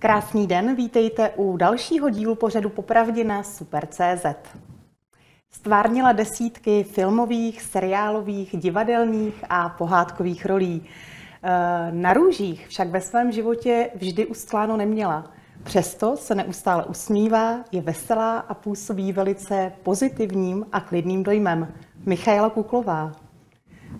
Krásný den, vítejte u dalšího dílu pořadu Popravdě na Super.cz. Stvárnila desítky filmových, seriálových, divadelních a pohádkových rolí. Eh, na růžích však ve svém životě vždy ustláno neměla. Přesto se neustále usmívá, je veselá a působí velice pozitivním a klidným dojmem. Michaela Kuklová.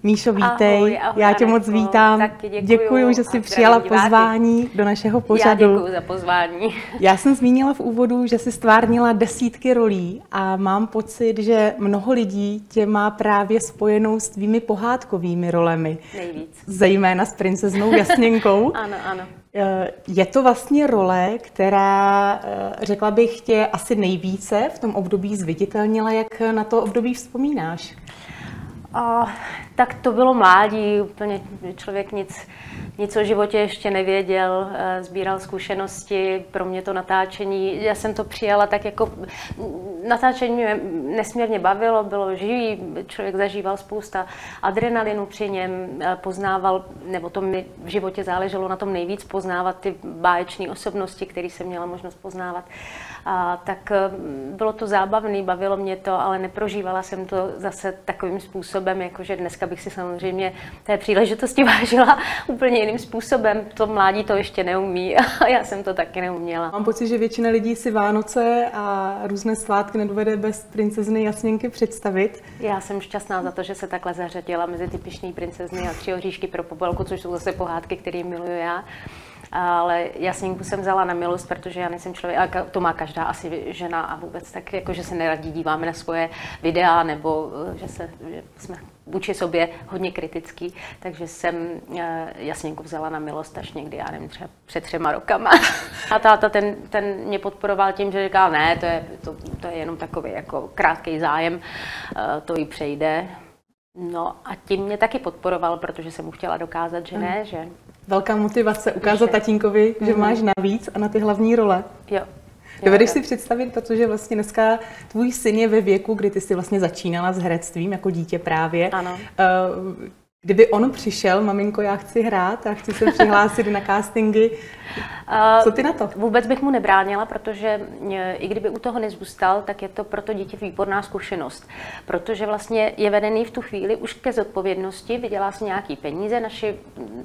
Míšo, vítej. Ahoj, ahoj, Já tě moc vítám. Taky děkuju, děkuju že jsi přijala diváky. pozvání do našeho pořadu. Já děkuji za pozvání. Já jsem zmínila v úvodu, že jsi stvárnila desítky rolí a mám pocit, že mnoho lidí tě má právě spojenou s tvými pohádkovými rolemi. Nejvíc. Zejména s princeznou Jasněnkou. ano, ano. Eh, je to vlastně role, která, eh, řekla bych, tě asi nejvíce v tom období zviditelnila. Jak na to období vzpomínáš? A, tak to bylo mládí, úplně člověk nic, nic o životě ještě nevěděl, eh, sbíral zkušenosti, pro mě to natáčení, já jsem to přijala tak jako, natáčení mě nesmírně bavilo, bylo živý, člověk zažíval spousta adrenalinu při něm, eh, poznával, nebo to mi v životě záleželo na tom nejvíc poznávat ty báječné osobnosti, které jsem měla možnost poznávat. A, tak eh, bylo to zábavné, bavilo mě to, ale neprožívala jsem to zase takovým způsobem, jakože dneska bych si samozřejmě té příležitosti vážila úplně jiným způsobem. To mládí to ještě neumí a já jsem to taky neuměla. Mám pocit, že většina lidí si Vánoce a různé svátky nedovede bez princezny Jasněnky představit. Já jsem šťastná za to, že se takhle zařadila mezi ty princezny a tři oříšky pro popelku, což jsou zase pohádky, které miluju já ale jasninku jsem vzala na milost, protože já nejsem člověk, a to má každá asi žena a vůbec tak, jako že se neradí díváme na svoje videa, nebo eh, že, se, že jsme vůči sobě hodně kritický, takže jsem eh, jasněnku vzala na milost až někdy, já nevím, třeba před třema rokama. A táta ten, ten mě podporoval tím, že říkal, ne, to je, to, to je jenom takový jako krátký zájem, eh, to jí přejde. No a tím mě taky podporoval, protože jsem mu chtěla dokázat, že ne, že velká motivace ukázat Ještě. tatínkovi, že mm-hmm. máš navíc a na ty hlavní role. Jo. Dovedeš si představit, protože vlastně dneska tvůj syn je ve věku, kdy ty jsi vlastně začínala s herectvím jako dítě právě. Ano. Kdyby on přišel, maminko, já chci hrát a chci se přihlásit na castingy, co ty na to? Vůbec bych mu nebránila, protože e, i kdyby u toho nezůstal, tak je to pro to dítě výborná zkušenost. Protože vlastně je vedený v tu chvíli už ke zodpovědnosti, vydělá si nějaký peníze, naši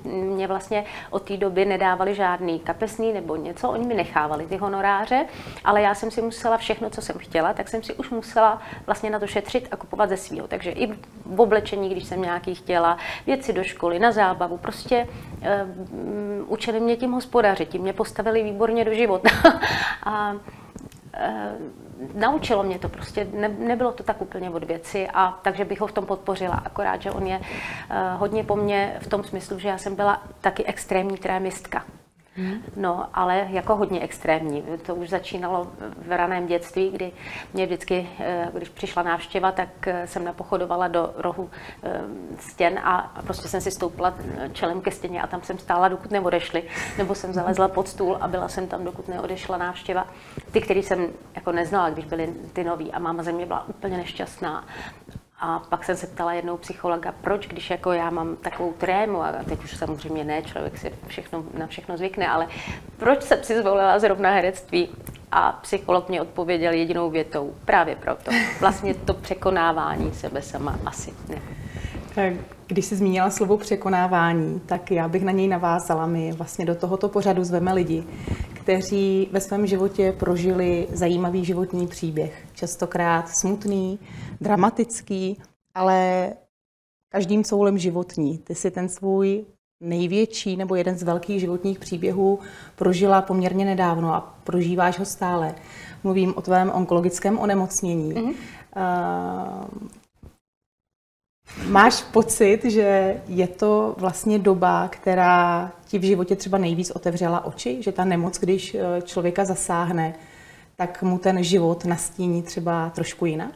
mě vlastně od té doby nedávali žádný kapesný nebo něco, oni mi nechávali ty honoráře, ale já jsem si musela všechno, co jsem chtěla, tak jsem si už musela vlastně na to šetřit a kupovat ze svého. Takže i v oblečení, když jsem nějaký chtěla, věci do školy, na zábavu, prostě um, učili mě tím hospodařit, tím mě postavili výborně do života. a e, naučilo mě to prostě, ne, nebylo to tak úplně od věci a takže bych ho v tom podpořila, akorát, že on je uh, hodně po mně v tom smyslu, že já jsem byla taky extrémní trémistka. Hmm. No, ale jako hodně extrémní. To už začínalo v raném dětství, kdy mě vždycky, eh, když přišla návštěva, tak eh, jsem napochodovala do rohu eh, stěn a prostě jsem si stoupla čelem ke stěně a tam jsem stála, dokud neodešli. Nebo jsem zalezla pod stůl a byla jsem tam, dokud neodešla návštěva. Ty, který jsem jako neznala, když byly ty noví a máma ze mě byla úplně nešťastná. A pak jsem se ptala jednou psychologa, proč, když jako já mám takovou trému, a teď už samozřejmě ne, člověk si všechno, na všechno zvykne, ale proč jsem si zvolila zrovna herectví? A psycholog mě odpověděl jedinou větou, právě proto. Vlastně to překonávání sebe sama asi ne. Když jsi zmínila slovo překonávání, tak já bych na něj navázala. My vlastně do tohoto pořadu zveme lidi, kteří ve svém životě prožili zajímavý životní příběh. Častokrát smutný, dramatický, ale každým coulem životní. Ty si ten svůj největší nebo jeden z velkých životních příběhů prožila poměrně nedávno a prožíváš ho stále. Mluvím o tvém onkologickém onemocnění. Mm-hmm. Máš pocit, že je to vlastně doba, která ti v životě třeba nejvíc otevřela oči? Že ta nemoc, když eh, člověka zasáhne, tak mu ten život nastíní třeba trošku jinak?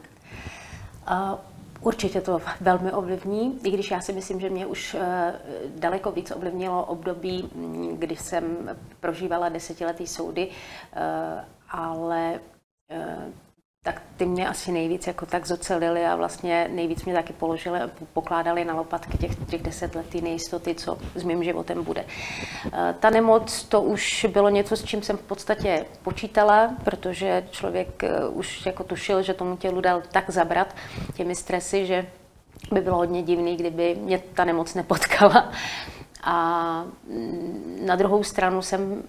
Uh, určitě to velmi ovlivní, i když já si myslím, že mě už uh, daleko víc ovlivnilo období, mm, kdy jsem prožívala desetiletý soudy, uh, ale tak ty mě asi nejvíc jako tak zocelili a vlastně nejvíc mě taky položili, pokládali na lopatky těch, těch deset let nejistoty, co s mým životem bude. Eh, ta nemoc, to už bylo něco, s čím jsem v podstatě počítala, protože člověk eh, už jako tušil, že tomu tělu dal tak zabrat těmi stresy, že by bylo hodně divný, kdyby mě ta nemoc nepotkala. A mm, na druhou stranu jsem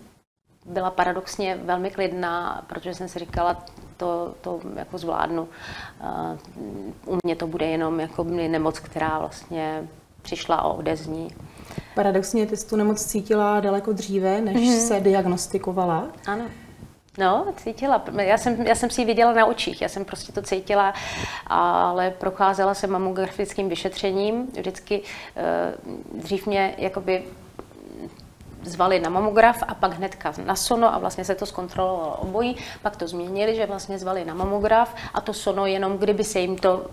byla paradoxně velmi klidná, protože jsem si říkala, to, to jako zvládnu. U mě to bude jenom jako nemoc, která vlastně přišla a odezní. Paradoxně ty jsi tu nemoc cítila daleko dříve, než mm-hmm. se diagnostikovala. Ano. No, cítila. Já jsem, já jsem si ji viděla na očích, já jsem prostě to cítila, ale procházela jsem mamografickým vyšetřením. Vždycky eh, dřív mě jakoby zvali na mamograf a pak hnedka na sono a vlastně se to zkontrolovalo obojí. Pak to změnili, že vlastně zvali na mamograf a to sono jenom, kdyby se jim to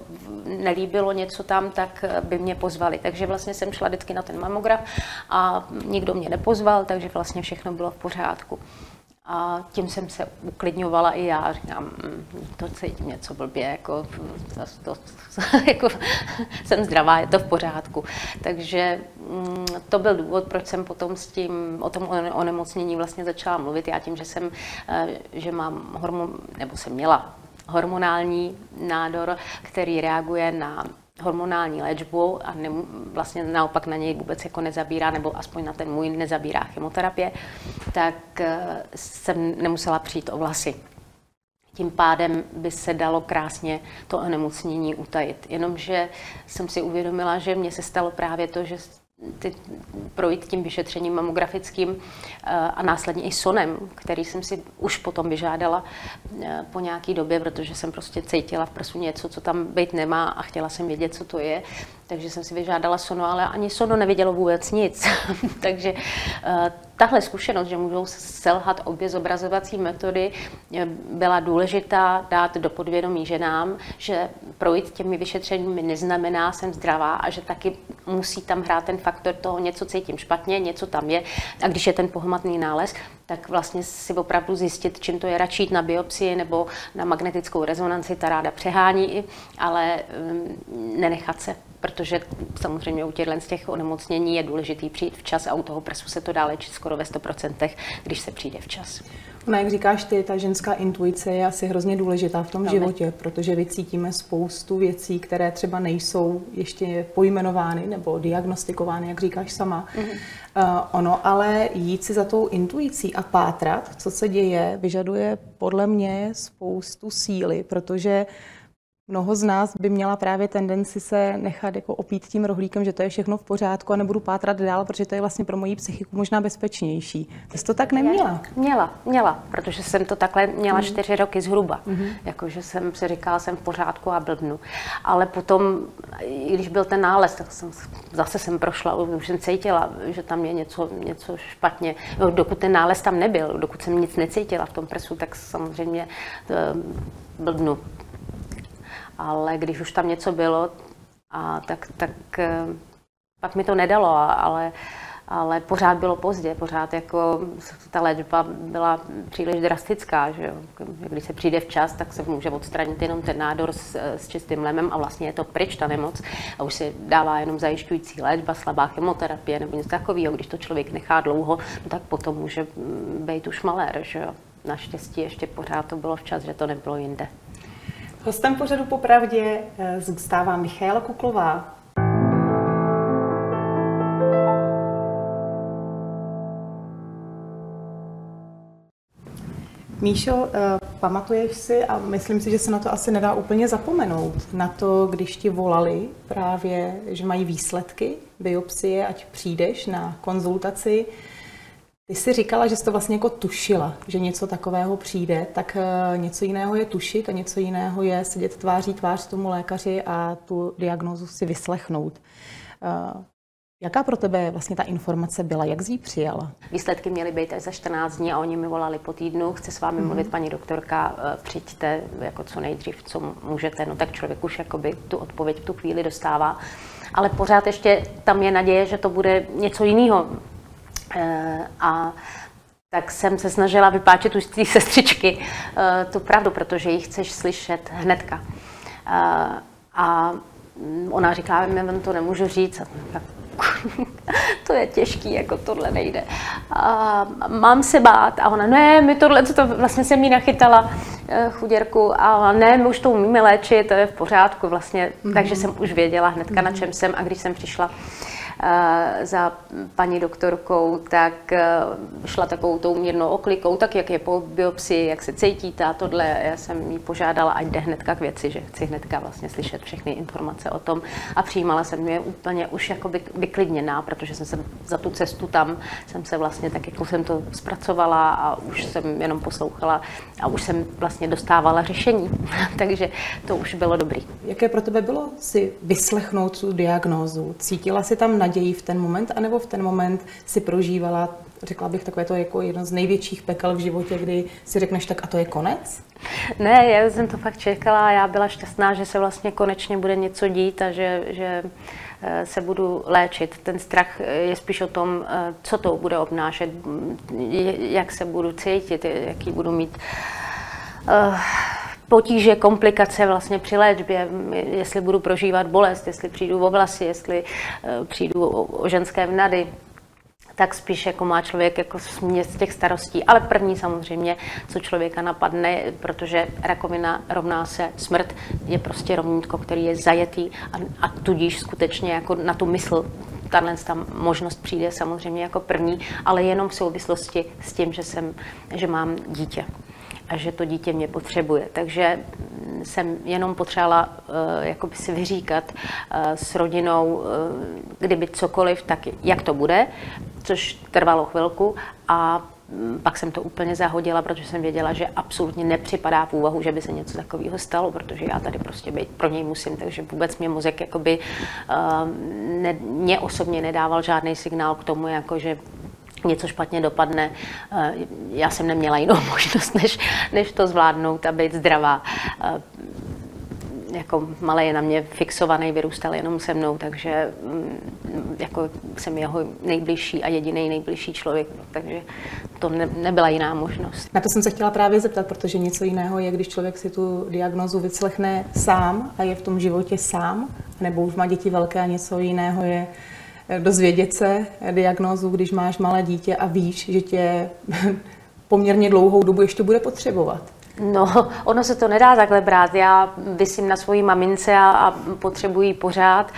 nelíbilo něco tam, tak by mě pozvali. Takže vlastně jsem šla vždycky na ten mamograf a nikdo mě nepozval, takže vlastně všechno bylo v pořádku. A tím jsem se uklidňovala i já. Říkám, mm, to cítím něco blbě, jako, to, to, jako jsem zdravá, je to v pořádku. Takže mm, to byl důvod, proč jsem potom s tím, o tom onemocnění vlastně začala mluvit. Já tím, že jsem, eh, že mám hormon, nebo jsem měla hormonální nádor, který reaguje na hormonální léčbu a ne, vlastně naopak na něj vůbec jako nezabírá, nebo aspoň na ten můj nezabírá chemoterapie, tak eh, jsem nemusela přijít o vlasy. Tím pádem by se dalo krásně to onemocnění utajit. Jenomže jsem si uvědomila, že mně se stalo právě to, že ty, projít tím vyšetřením mamografickým eh, a následně i sonem, který jsem si už potom vyžádala eh, po nějaké době, protože jsem prostě cítila v prsu něco, co tam být nemá a chtěla jsem vědět, co to je. Takže jsem si vyžádala sono, ale ani sono nevědělo vůbec nic. Takže eh, tahle zkušenost, že můžou selhat obě zobrazovací metody, byla důležitá dát do podvědomí ženám, že projít těmi vyšetřeními neznamená, jsem zdravá a že taky musí tam hrát ten faktor toho, něco cítím špatně, něco tam je. A když je ten pohmatný nález, tak vlastně si opravdu zjistit, čím to je radši na biopsii nebo na magnetickou rezonanci, ta ráda přehání, ale um, nenechat se protože samozřejmě u těchto z těch onemocnění je důležitý přijít včas a u toho prsu se to dá léčit skoro ve 100%, když se přijde včas. No, jak říkáš ty, ta ženská intuice je asi hrozně důležitá v tom no, životě, protože vycítíme spoustu věcí, které třeba nejsou ještě pojmenovány nebo diagnostikovány, jak říkáš sama. Mm-hmm. Uh, ono ale jít si za tou intuicí a pátrat, co se děje, vyžaduje podle mě spoustu síly, protože uh, Mnoho z nás by měla právě tendenci se nechat jako opít tím rohlíkem, že to je všechno v pořádku a nebudu pátrat dál, protože to je vlastně pro moji psychiku možná bezpečnější. Ty jsi to tak neměla? Měla, měla, protože jsem to takhle měla mm. čtyři roky zhruba. Mm-hmm. Jakože jsem si říkala, jsem v pořádku a blbnu. Ale potom, i když byl ten nález, tak jsem, zase jsem prošla, už jsem cítila, že tam je něco, něco špatně. No, dokud ten nález tam nebyl, dokud jsem nic necítila v tom prsu, tak samozřejmě eh, blbnu ale když už tam něco bylo, a tak, tak eh, pak mi to nedalo, ale, ale pořád bylo pozdě, pořád jako ta léčba byla příliš drastická, že jo. Když se přijde včas, tak se může odstranit jenom ten nádor s, s čistým lemem a vlastně je to pryč, ta nemoc a už se dává jenom zajišťující léčba, slabá chemoterapie nebo něco takového. Když to člověk nechá dlouho, no tak potom může být už malér, že jo. Naštěstí ještě pořád to bylo včas, že to nebylo jinde. Hostem pořadu popravdě eh, zůstává Michaela Kuklová. Míšo, eh, pamatuješ si, a myslím si, že se na to asi nedá úplně zapomenout, na to, když ti volali právě, že mají výsledky biopsie, ať přijdeš na konzultaci, ty jsi říkala, že jsi to vlastně jako tušila, že něco takového přijde, tak eh, něco jiného je tušit a něco jiného je sedět tváří tvář tomu lékaři a tu diagnózu si vyslechnout. Eh, jaká pro tebe vlastně ta informace byla? Jak jsi ji přijala? Výsledky měly být až za 14 dní a oni mi volali po týdnu. Chce s vámi mm-hmm. mluvit paní doktorka, eh, přijďte jako co nejdřív, co můžete. No tak člověk už jakoby tu odpověď v tu chvíli dostává. Ale pořád ještě tam je naděje, že to bude něco jiného, a tak jsem se snažila vypáčet už z sestřičky tu pravdu, protože ji chceš slyšet hnedka. A ona říká, já vám to nemůžu říct. Tak to je těžký, jako tohle nejde. A mám se bát a ona, ne, my tohle, to vlastně jsem mi nachytala eh, chuděrku a ne, my už to umíme léčit, to je v pořádku vlastně, mm-hmm. takže jsem už věděla hnedka, mm-hmm. na čem jsem a když jsem přišla Eh, za paní doktorkou, tak eh, šla takovou tou mírnou oklikou, tak jak je po biopsii, jak se cítíte a tohle. Já jsem jí požádala, ať jde hnedka k věci, že chci hnedka vlastně slyšet všechny informace o tom a přijímala jsem je úplně už jako vyklidněná, protože jsem se za tu cestu tam jsem se vlastně tak jako jsem to zpracovala a už jsem jenom poslouchala a už jsem vlastně dostávala řešení, takže to už bylo dobrý. Jaké pro tebe bylo si vyslechnout tu diagnózu? Cítila si tam naději v ten moment, anebo v ten moment si prožívala, řekla bych, takové to jako jedno z největších pekel v životě, kdy si řekneš, tak a to je konec? Ne, já jsem to fakt čekala, já byla šťastná, že se vlastně konečně bude něco dít a že, že eh, se budu léčit. Ten strach je spíš o tom, eh, co to bude obnášet, jak se budu cítit, jaký budu mít uh, potíže, komplikace vlastně při léčbě, jestli budu prožívat bolest, jestli přijdu o vlasy, jestli eh, přijdu o, ženské vnady, tak spíš jako má člověk jako z těch starostí. Ale první samozřejmě, co člověka napadne, protože rakovina rovná se smrt, je prostě rovnítko, který je zajetý a, a tudíž skutečně jako na tu mysl tahle ta možnost přijde samozřejmě jako první, ale jenom v souvislosti s tím, že, jsem, že mám dítě a že to dítě mě potřebuje. Takže jsem jenom potřebovala uh, jakoby si vyříkat uh, s rodinou, uh, kdyby cokoliv, tak jak to bude, což trvalo chvilku a mm, pak jsem to úplně zahodila, protože jsem věděla, že absolutně nepřipadá v úvahu, že by se něco takového stalo, protože já tady prostě být pro něj musím, takže vůbec mě mozek jakoby, uh, ne, mě osobně nedával žádný signál k tomu, jako že něco špatně dopadne. Eh, já jsem neměla jinou možnost, než, než to zvládnout a být zdravá. Eh, jako malý je na mě fixovaný, vyrůstal jenom se mnou, takže mm, jako jsem jeho nejbližší a jediný nejbližší člověk, takže to ne, nebyla jiná možnost. Na to jsem se chtěla právě zeptat, protože něco jiného je, když člověk si tu diagnozu vyslechne sám a je v tom životě sám, nebo už má děti velké a něco jiného je dozvědět se diagnózu, když máš malé dítě a víš, že tě poměrně dlouhou dobu ještě bude potřebovat. No, ono se to nedá takhle brát. Já vysím na svoji mamince a, a potřebuji pořád.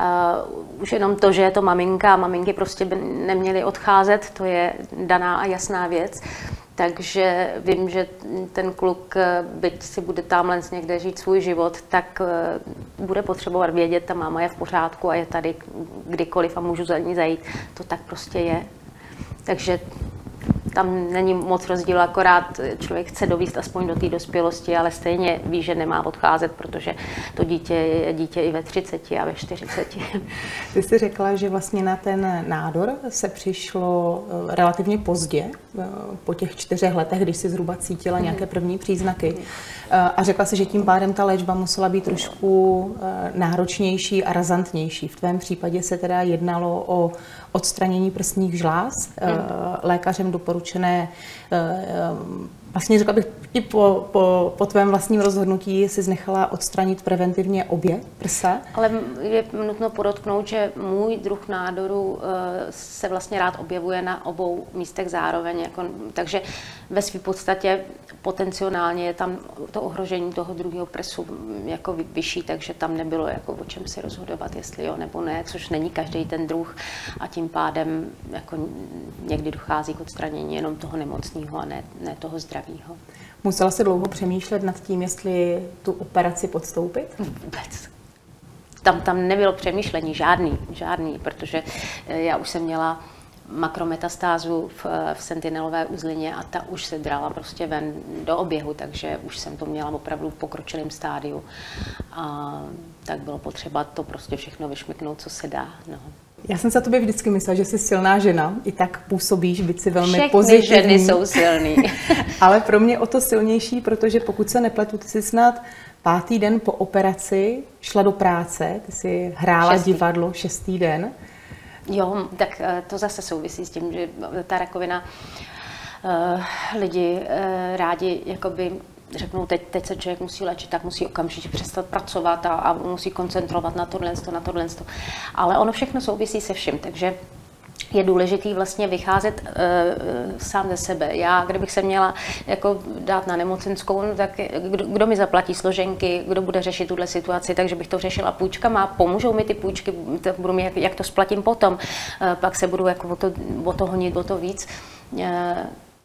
Uh, už jenom to, že je to maminka a maminky prostě by neměly odcházet, to je daná a jasná věc. Takže vím, že ten kluk, byť si bude tamhle někde žít svůj život, tak eh, bude potřebovat vědět, ta máma je v pořádku a je tady kdykoliv a můžu za ní zajít. To tak prostě je. Takže tam není moc rozdíl, akorát člověk chce dovíst aspoň do té dospělosti, ale stejně ví, že nemá odcházet, protože to dítě je dítě i ve 30 a ve 40. Ty jsi řekla, že vlastně na ten nádor se přišlo eh, relativně pozdě, eh, po těch čtyřech letech, když si zhruba cítila nějaké mhm. první příznaky. Eh, a řekla si, že tím pádem ta léčba musela být trošku náročnější a razantnější. V tvém případě se teda jednalo o odstranění prsních žláz, mm. lékařem doporučené eh, Vlastně řekla bych i po, po, po tvém vlastním rozhodnutí jsi znechala odstranit preventivně obě prsa. Ale je nutno podotknout, že můj druh nádoru eh, se vlastně rád objevuje na obou místech zároveň. Jako, takže ve své podstatě potenciálně je tam to ohrožení toho druhého prsu jako vyšší, takže tam nebylo jako o čem si rozhodovat, jestli jo nebo ne, což není každý ten druh a tím pádem jako někdy dochází k odstranění jenom toho nemocného a ne, ne toho zdraví zdravého. Musela se dlouho přemýšlet nad tím, jestli tu operaci podstoupit? Vůbec. Tam, tam nebylo přemýšlení žádný, žádný, protože eh, já už jsem měla makrometastázu v, v sentinelové uzlině a ta už se drala prostě ven do oběhu, takže už jsem to měla opravdu v pokročilém stádiu. A tak bylo potřeba to prostě všechno vyšmyknout, co se dá. No. Já jsem se tobě vždycky myslela, že jsi silná žena, i tak působíš, byť si velmi Všechny pozitivní. ženy jsou silný. Ale pro mě o to silnější, protože pokud se nepletu, ty jsi snad pátý den po operaci šla do práce, ty jsi hrála šestý. divadlo šestý den. Jo, tak eh, to zase souvisí s tím, že ta rakovina lidi rádi jakoby řeknou, teď, teď se člověk musí léčit, tak musí okamžitě přestat pracovat a, a musí koncentrovat na tohle, na tohle. Ale ono všechno souvisí se vším, takže je důležitý vlastně vycházet uh, sám ze sebe. Já, kdybych se měla jako dát na nemocenskou, no, tak kdo, kdo mi zaplatí složenky, kdo bude řešit tuhle situaci, takže bych to řešila půjčkama, pomůžou mi ty půjčky, to budu mi, jak, jak to splatím potom, uh, pak se budu jako o to, o to honit, o to víc. Uh,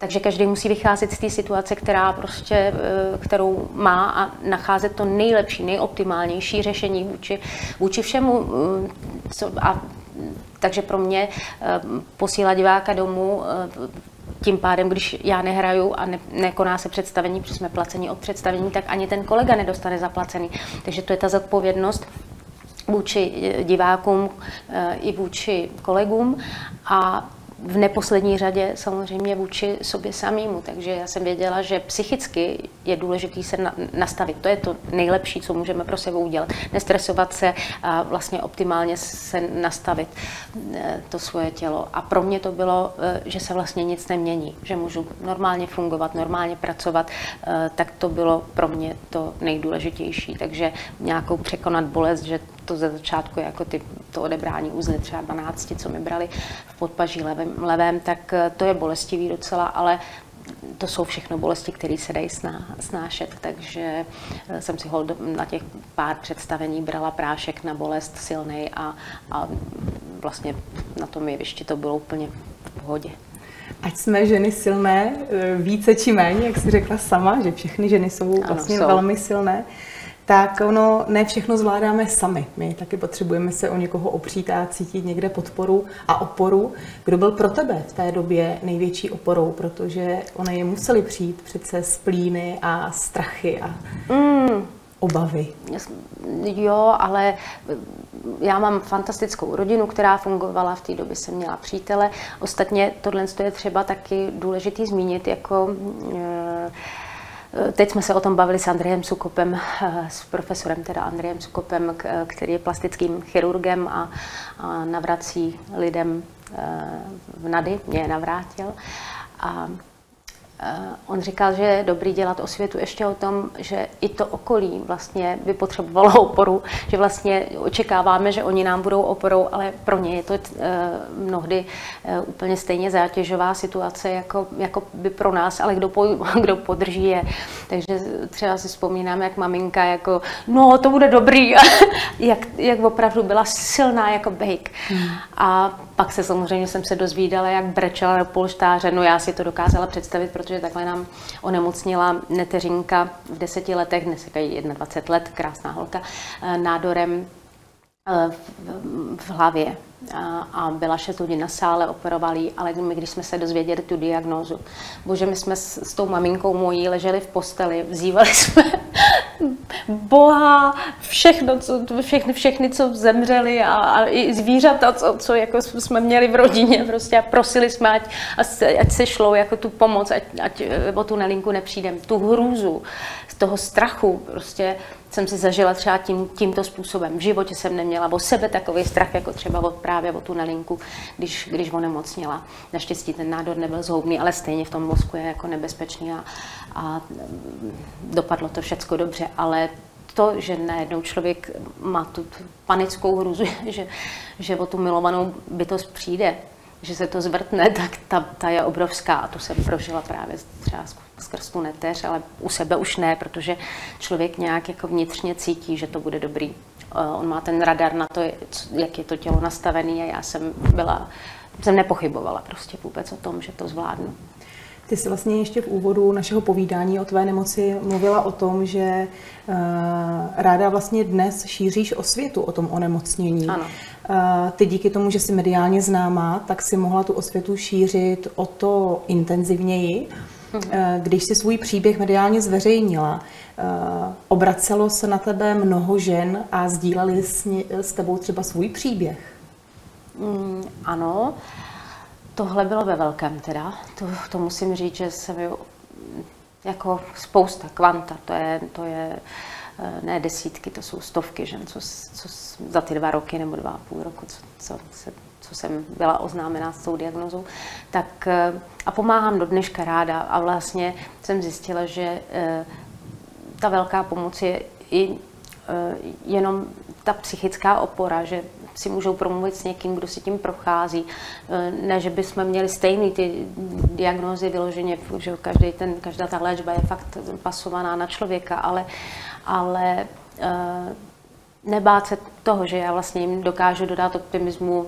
takže každý musí vycházet z té situace, která prostě, kterou má a nacházet to nejlepší, nejoptimálnější řešení vůči, vůči všemu. Co, a takže pro mě eh, posílat diváka domů eh, tím pádem, když já nehraju a ne, nekoná se představení, protože jsme placení od představení, tak ani ten kolega nedostane zaplacený. Takže to je ta zodpovědnost vůči eh, divákům i vůči kolegům a v neposlední řadě samozřejmě vůči sobě samému. Takže já jsem věděla, že psychicky je důležité se nastavit. To je to nejlepší, co můžeme pro sebe udělat. Nestresovat se a vlastně optimálně se nastavit eh, to svoje tělo. A pro mě to bylo, eh, že se vlastně nic nemění, že můžu normálně fungovat, normálně pracovat, eh, tak to bylo pro mě to nejdůležitější. Takže nějakou překonat bolest, že to ze začátku jako ty, to odebrání uzly třeba 12, co mi brali v podpaží levém, levém, tak eh, to je bolestivý docela, ale to jsou všechno bolesti, které se dají sná, snášet, takže eh, jsem si hold na těch pár představení brala prášek na bolest silný a, a vlastně na tom jevišti to bylo úplně v pohodě. Ať jsme ženy silné, eh, více či méně, jak jsi řekla sama, že všechny ženy jsou vlastně ano, jsou. velmi silné, tak ono ne všechno zvládáme sami. My taky potřebujeme se o někoho opřít a cítit někde podporu a oporu. Kdo byl pro tebe v té době největší oporou, protože ona je museli přijít přece z plíny a strachy a mm. obavy. Jo, ale já mám fantastickou rodinu, která fungovala, v té době jsem měla přítele. Ostatně tohle je třeba taky důležitý zmínit, jako e, Teď jsme se o tom bavili s Andrejem Sukopem, eh, s profesorem teda Andrejem Sukopem, který je plastickým chirurgem a, a navrací lidem eh, v nady, mě je navrátil. A Eh, on říkal, že je dobrý dělat osvětu ještě o tom, že i to okolí vlastně by potřebovalo oporu, že vlastně očekáváme, že oni nám budou oporou, ale pro ně je to eh, mnohdy eh, úplně stejně zátěžová situace, jako, jako by pro nás, ale kdo, po, kdo podrží je. Takže třeba si vzpomínám, jak maminka jako, no to bude dobrý, jak, jak opravdu byla silná jako bejk. Hmm. A pak se samozřejmě jsem se dozvídala, jak brečela na polštáře. No já si to dokázala představit, protože takhle nám onemocnila neteřinka v deseti letech, dnes je 21 let, krásná holka, eh, nádorem eh, v hlavě a byla 6 hodin na sále, operovali ale my, když jsme se dozvěděli tu diagnózu, bože, my jsme s, s tou maminkou mojí leželi v posteli, vzývali jsme Boha, všechno, co, všechny, všechny, co zemřeli a, a i zvířata, co, co jako jsme měli v rodině prostě a prosili jsme, ať, ať se šlo jako tu pomoc, ať, ať eh, o tu nelinku nepřijdem, tu hrůzu, z toho strachu prostě jsem si zažila třeba tím, tímto způsobem. V životě jsem neměla o sebe takový strach, jako třeba od, právě o tu nelinku, když, když onemocněla. Naštěstí ten nádor nebyl zhoubný, ale stejně v tom mozku je jako nebezpečný a, a dopadlo to všecko dobře, ale to, že najednou člověk má tu panickou hruzu, že, že o tu milovanou bytost přijde, že se to zvrtne, tak ta, ta je obrovská a to jsem prožila právě třeba skrz tu neteř, ale u sebe už ne, protože člověk nějak jako vnitřně cítí, že to bude dobrý. Eh, on má ten radar na to, jak je to tělo nastavené a já jsem byla, jsem nepochybovala prostě vůbec o tom, že to zvládnu. Ty jsi vlastně ještě v úvodu našeho povídání o tvé nemoci mluvila o tom, že uh, ráda vlastně dnes šíříš o světu o tom onemocnění. Ano. Uh, ty díky tomu, že jsi mediálně známá, tak si mohla tu osvětu šířit o to intenzivněji. Mhm. Eh, když si svůj příběh mediálně zveřejnila, obracelo se na tebe mnoho žen a sdíleli s, s tebou třeba svůj příběh? Mm, ano. Tohle bylo ve velkém teda. To, to musím říct, že se mi jako spousta kvanta. To je, to je ne desítky, to jsou stovky žen, co, co za ty dva roky nebo dva a půl roku, co, co, se, co jsem byla oznámená s tou diagnozou, tak a pomáhám do dneška ráda a vlastně jsem zjistila, že ta velká pomoc je i jenom ta psychická opora, že si můžou promluvit s někým, kdo si tím prochází. E, ne, že bychom měli stejný ty diagnózy vyloženě, že každý ten, každá ta léčba je fakt pasovaná na člověka, ale, ale e, nebát se toho, že já vlastně jim dokážu dodat optimismu,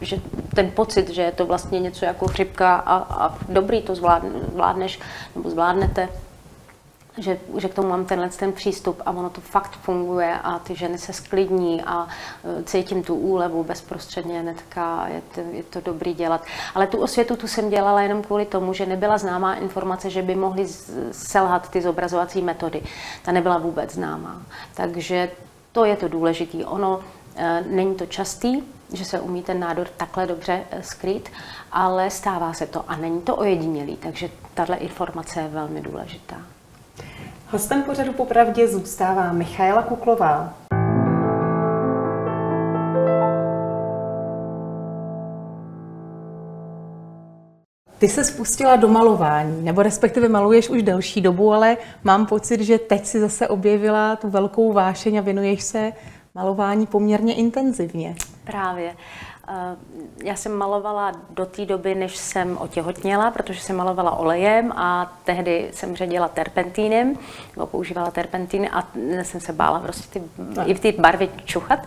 že ten pocit, že je to vlastně něco jako chřipka a, a dobrý to zvládneš nebo zvládnete, že, že k tomu mám tenhle ten přístup a ono to fakt funguje a ty ženy se sklidní a e, cítím tu úlevu bezprostředně hnedka, je to, je to dobrý dělat. Ale tu osvětu tu jsem dělala jenom kvůli tomu, že nebyla známá informace, že by mohly selhat ty zobrazovací metody. Ta nebyla vůbec známá. Takže to je to důležité. Ono e, není to častý, že se umí ten nádor takhle dobře e, skrýt, ale stává se to a není to ojedinělý, takže tahle informace je velmi důležitá. Hostem pořadu popravdě zůstává Michaela Kuklová. Ty se spustila do malování, nebo respektive maluješ už delší dobu, ale mám pocit, že teď si zase objevila tu velkou vášeň a věnuješ se malování poměrně intenzivně. Právě. Eh, já jsem malovala do té doby, než jsem otěhotněla, protože jsem malovala olejem a tehdy jsem ředila terpentínem, nebo používala terpentín a jsem se bála prostě ty, i v té barvy čuchat.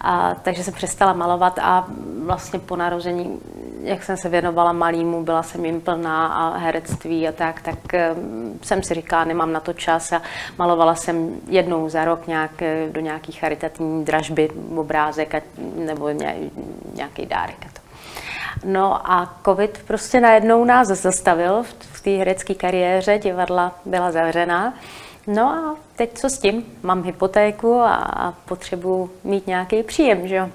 A, takže jsem přestala malovat a vlastně po narození jak jsem se věnovala malýmu, byla jsem jim plná a herectví a tak, tak eh, jsem si říkala, nemám na to čas a malovala jsem jednou za rok nějak eh, do nějaký charitativní dražby obrázek a, nebo nějaký dárek. No a covid prostě najednou nás zastavil v té herecké kariéře, divadla byla zavřená. No a teď co s tím? Mám hypotéku a, a potřebuji mít nějaký příjem, že jo?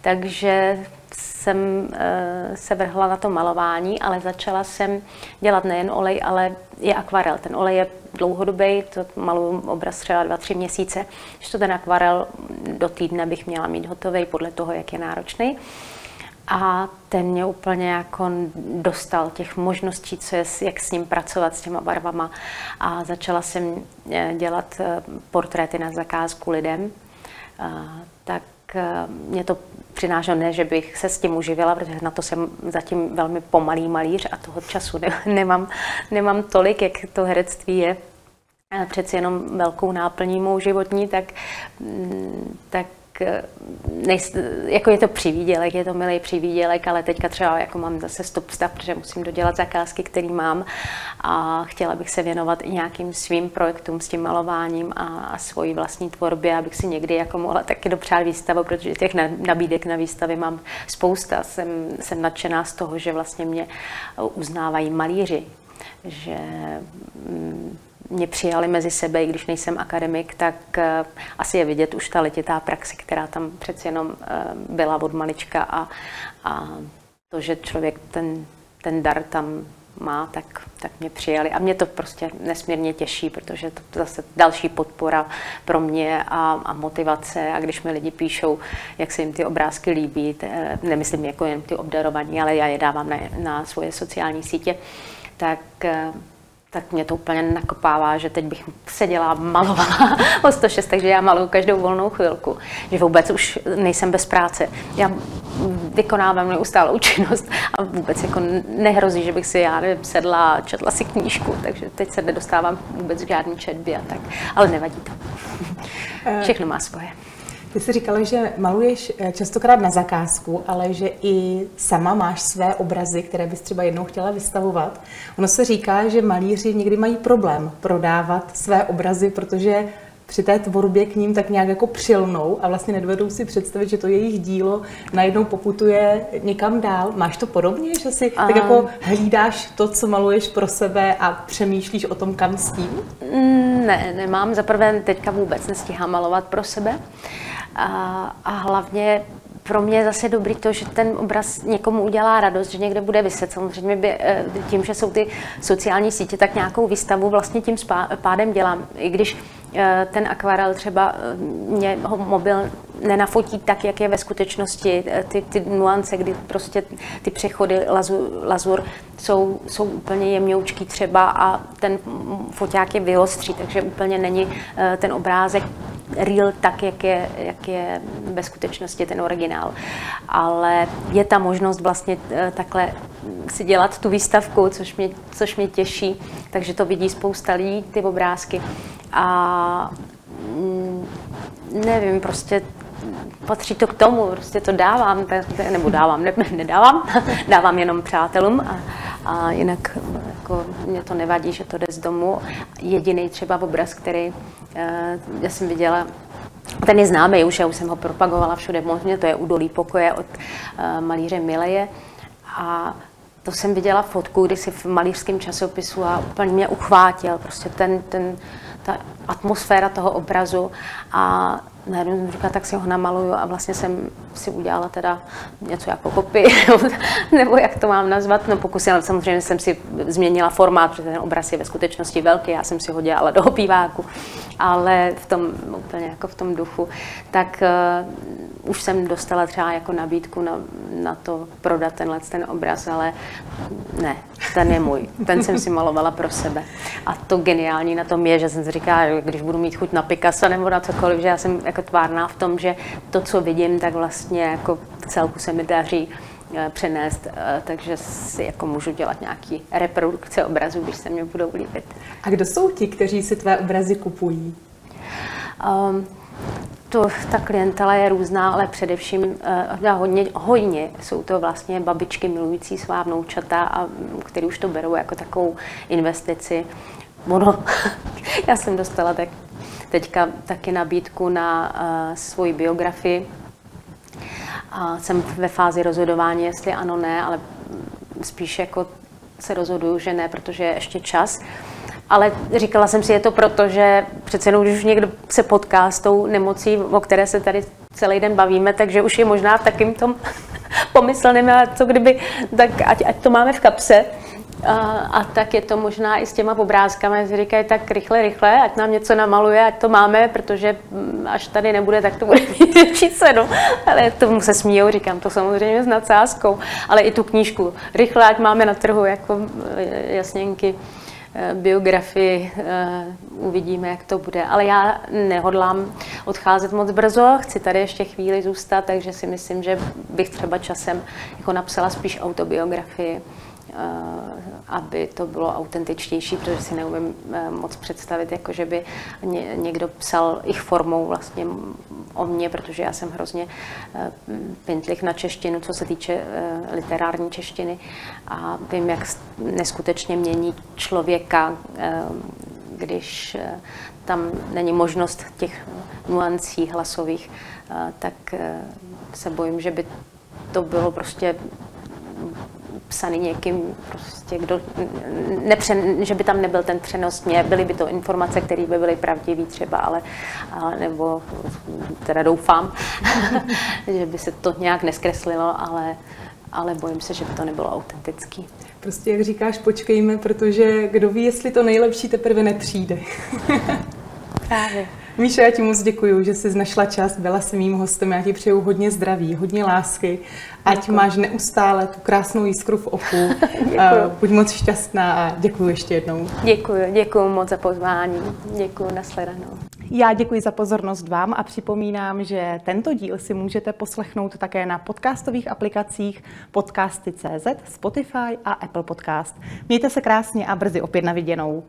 Takže jsem eh, se vrhla na to malování, ale začala jsem dělat nejen olej, ale i akvarel. Ten olej je dlouhodobý, to maluju obraz třeba dva, tři měsíce. Když to ten akvarel do týdne bych měla mít hotový podle toho, jak je náročný. A ten mě úplně jako dostal těch možností, co je, jak s ním pracovat, s těma barvama. A začala jsem eh, dělat eh, portréty na zakázku lidem. Tak mě to přinášelo, ne, že bych se s tím uživila, protože na to jsem zatím velmi pomalý malíř a toho času ne, nemám, nemám tolik, jak to herectví je. Přeci jenom velkou náplní mou životní, tak, mm, tak nejs, jako je to přivídělek, je to milý přivídělek, ale teďka třeba jako mám zase stop stav, protože musím dodělat zakázky, který mám a chtěla bych se věnovat i nějakým svým projektům s tím malováním a, a svojí vlastní tvorbě, abych si někdy jako mohla taky dopřát výstavu, protože těch nabídek na výstavy mám spousta. Jsem, jsem nadšená z toho, že vlastně mě uznávají malíři, že mm, mě přijali mezi sebe, i když nejsem akademik, tak uh, asi je vidět už ta letitá praxe, která tam přeci jenom uh, byla od malička a, a to, že člověk ten, ten dar tam má, tak, tak mě přijali. A mě to prostě nesmírně těší, protože to zase další podpora pro mě a, a motivace. A když mi lidi píšou, jak se jim ty obrázky líbí, te, nemyslím jako jen ty obdarovaní, ale já je dávám na, na svoje sociální sítě, tak tak mě to úplně nakopává, že teď bych seděla a malovala o 106, takže já maluju každou volnou chvilku, že vůbec už nejsem bez práce. Já vykonávám neustálou činnost a vůbec jako nehrozí, že bych si já nevím, sedla a četla si knížku, takže teď se nedostávám vůbec k žádný četbě a tak, ale nevadí to. Eh, Všechno má svoje. Ty jsi říkala, že maluješ eh, častokrát na zakázku, ale že i sama máš své obrazy, které bys třeba jednou chtěla vystavovat. Ono se říká, že malíři někdy mají problém prodávat své obrazy, protože při té tvorbě k ním tak nějak jako přilnou a vlastně nedovedou si představit, že to jejich dílo najednou poputuje někam dál. Máš to podobně, že si um, tak jako hlídáš to, co maluješ pro sebe a přemýšlíš o tom, kam s tím? Mm, ne, nemám. Za prvé teďka vůbec nestíhám malovat pro sebe. A, a hlavně pro mě je zase dobrý to, že ten obraz někomu udělá radost, že někde bude vyset. Samozřejmě by, eh, tím, že jsou ty sociální sítě, tak nějakou výstavu vlastně tím pádem dělám. I když ten akvarel třeba eh, mě ho mobil nenafotí tak, jak je ve skutečnosti. Ty, ty nuance, kdy prostě ty přechody lazur, lazur jsou, jsou úplně jemňoučký třeba a ten foťák je vyostří, takže úplně není ten obrázek real tak, jak je, jak je ve skutečnosti ten originál. Ale je ta možnost vlastně eh, takhle si dělat tu výstavku, což mě, což mě těší, takže to vidí spousta lidí, ty obrázky. A mm, nevím, prostě patří to k tomu, prostě to dávám, nebo dávám, ne, nedávám, dávám jenom přátelům a, a jinak jako, mě to nevadí, že to jde z domu. Jediný třeba obraz, který uh, já jsem viděla, ten je známý už, já už jsem ho propagovala všude možně, to je Udolí pokoje od uh, malíře Mileje. A to jsem viděla fotku když si v malířském časopisu a úplně mě uchvátil prostě ten, ten, ta atmosféra toho obrazu a najednou jsem říkala, tak si ho namaluju a vlastně jsem si udělala teda něco jako kopii, nebo jak to mám nazvat. No pokusila, samozřejmě jsem si změnila formát, protože ten obraz je ve skutečnosti velký, já jsem si ho dělala do opíváku, ale v tom úplně jako v tom duchu. Tak uh, už jsem dostala třeba jako nabídku na, na to prodat tenhle ten obraz, ale ne, ten je můj. Ten jsem si malovala pro sebe. A to geniální na tom je, že jsem si říkala, že když budu mít chuť na Picasso nebo na cokoliv, že já jsem jako tvárná v tom, že to, co vidím, tak vlastně jako celku se mi daří eh, přenést, eh, takže si jako můžu dělat nějaký reprodukce obrazů, když se mě budou líbit. A kdo jsou ti, kteří si tvé obrazy kupují? Um, to, ta klientela je různá, ale především uh, hodně, hodně jsou to vlastně babičky milující svá vnoučata, a, který už to berou jako takovou investici. Ono, já jsem dostala tak teďka taky nabídku na uh, svoji biografii. A jsem ve fázi rozhodování, jestli ano, ne, ale spíš jako se rozhoduju, že ne, protože je ještě čas. Ale říkala jsem si, je to proto, že přece jenom, když už někdo se potká s tou nemocí, o které se tady celý den bavíme, takže už je možná v takým tom pomyslném, a co kdyby, tak ať, ať to máme v kapse. A, tak je to možná i s těma obrázkami, že říkají tak rychle, rychle, ať nám něco namaluje, ať to máme, protože mm, až tady nebude, tak to bude mít větší cenu. Ale tomu se smíjou, říkám to samozřejmě s nadsázkou, ale i tu knížku. Rychle, ať máme na trhu jako e, jasněnky e, biografii, e, uvidíme, jak to bude. Ale já nehodlám odcházet moc brzo, chci tady ještě chvíli zůstat, takže si myslím, že bych třeba časem jako napsala spíš autobiografii. Eh, aby to bylo autentičtější, protože si neumím eh, moc představit, jako že by někdo psal ich formou vlastně o mně, protože já jsem hrozně eh, pintlich na češtinu, co se týče literární češtiny. A vím, jak neskutečně mění člověka, když tam není možnost těch nuancí hlasových, tak se bojím, že by to bylo prostě psaný někým, prostě, kdo nepřen, že by tam nebyl ten přenos mě, byly by to informace, které by byly pravdivé třeba, ale, ale nebo teda doufám, že by se to nějak neskreslilo, ale, ale bojím se, že by to nebylo autentický. Prostě jak říkáš, počkejme, protože kdo ví, jestli to nejlepší teprve nepřijde. Právě. Míša, já ti moc děkuji, že jsi našla čas, byla si mým hostem. Já ti přeju hodně zdraví, hodně lásky. Ať děkuji. máš neustále tu krásnou jiskru v oku. Buď moc šťastná a děkuji ještě jednou. Děkuji, děkuji moc za pozvání. Děkuji, nasledanou. Já děkuji za pozornost vám a připomínám, že tento díl si můžete poslechnout také na podcastových aplikacích podcasty.cz, Spotify a Apple Podcast. Mějte se krásně a brzy opět na viděnou.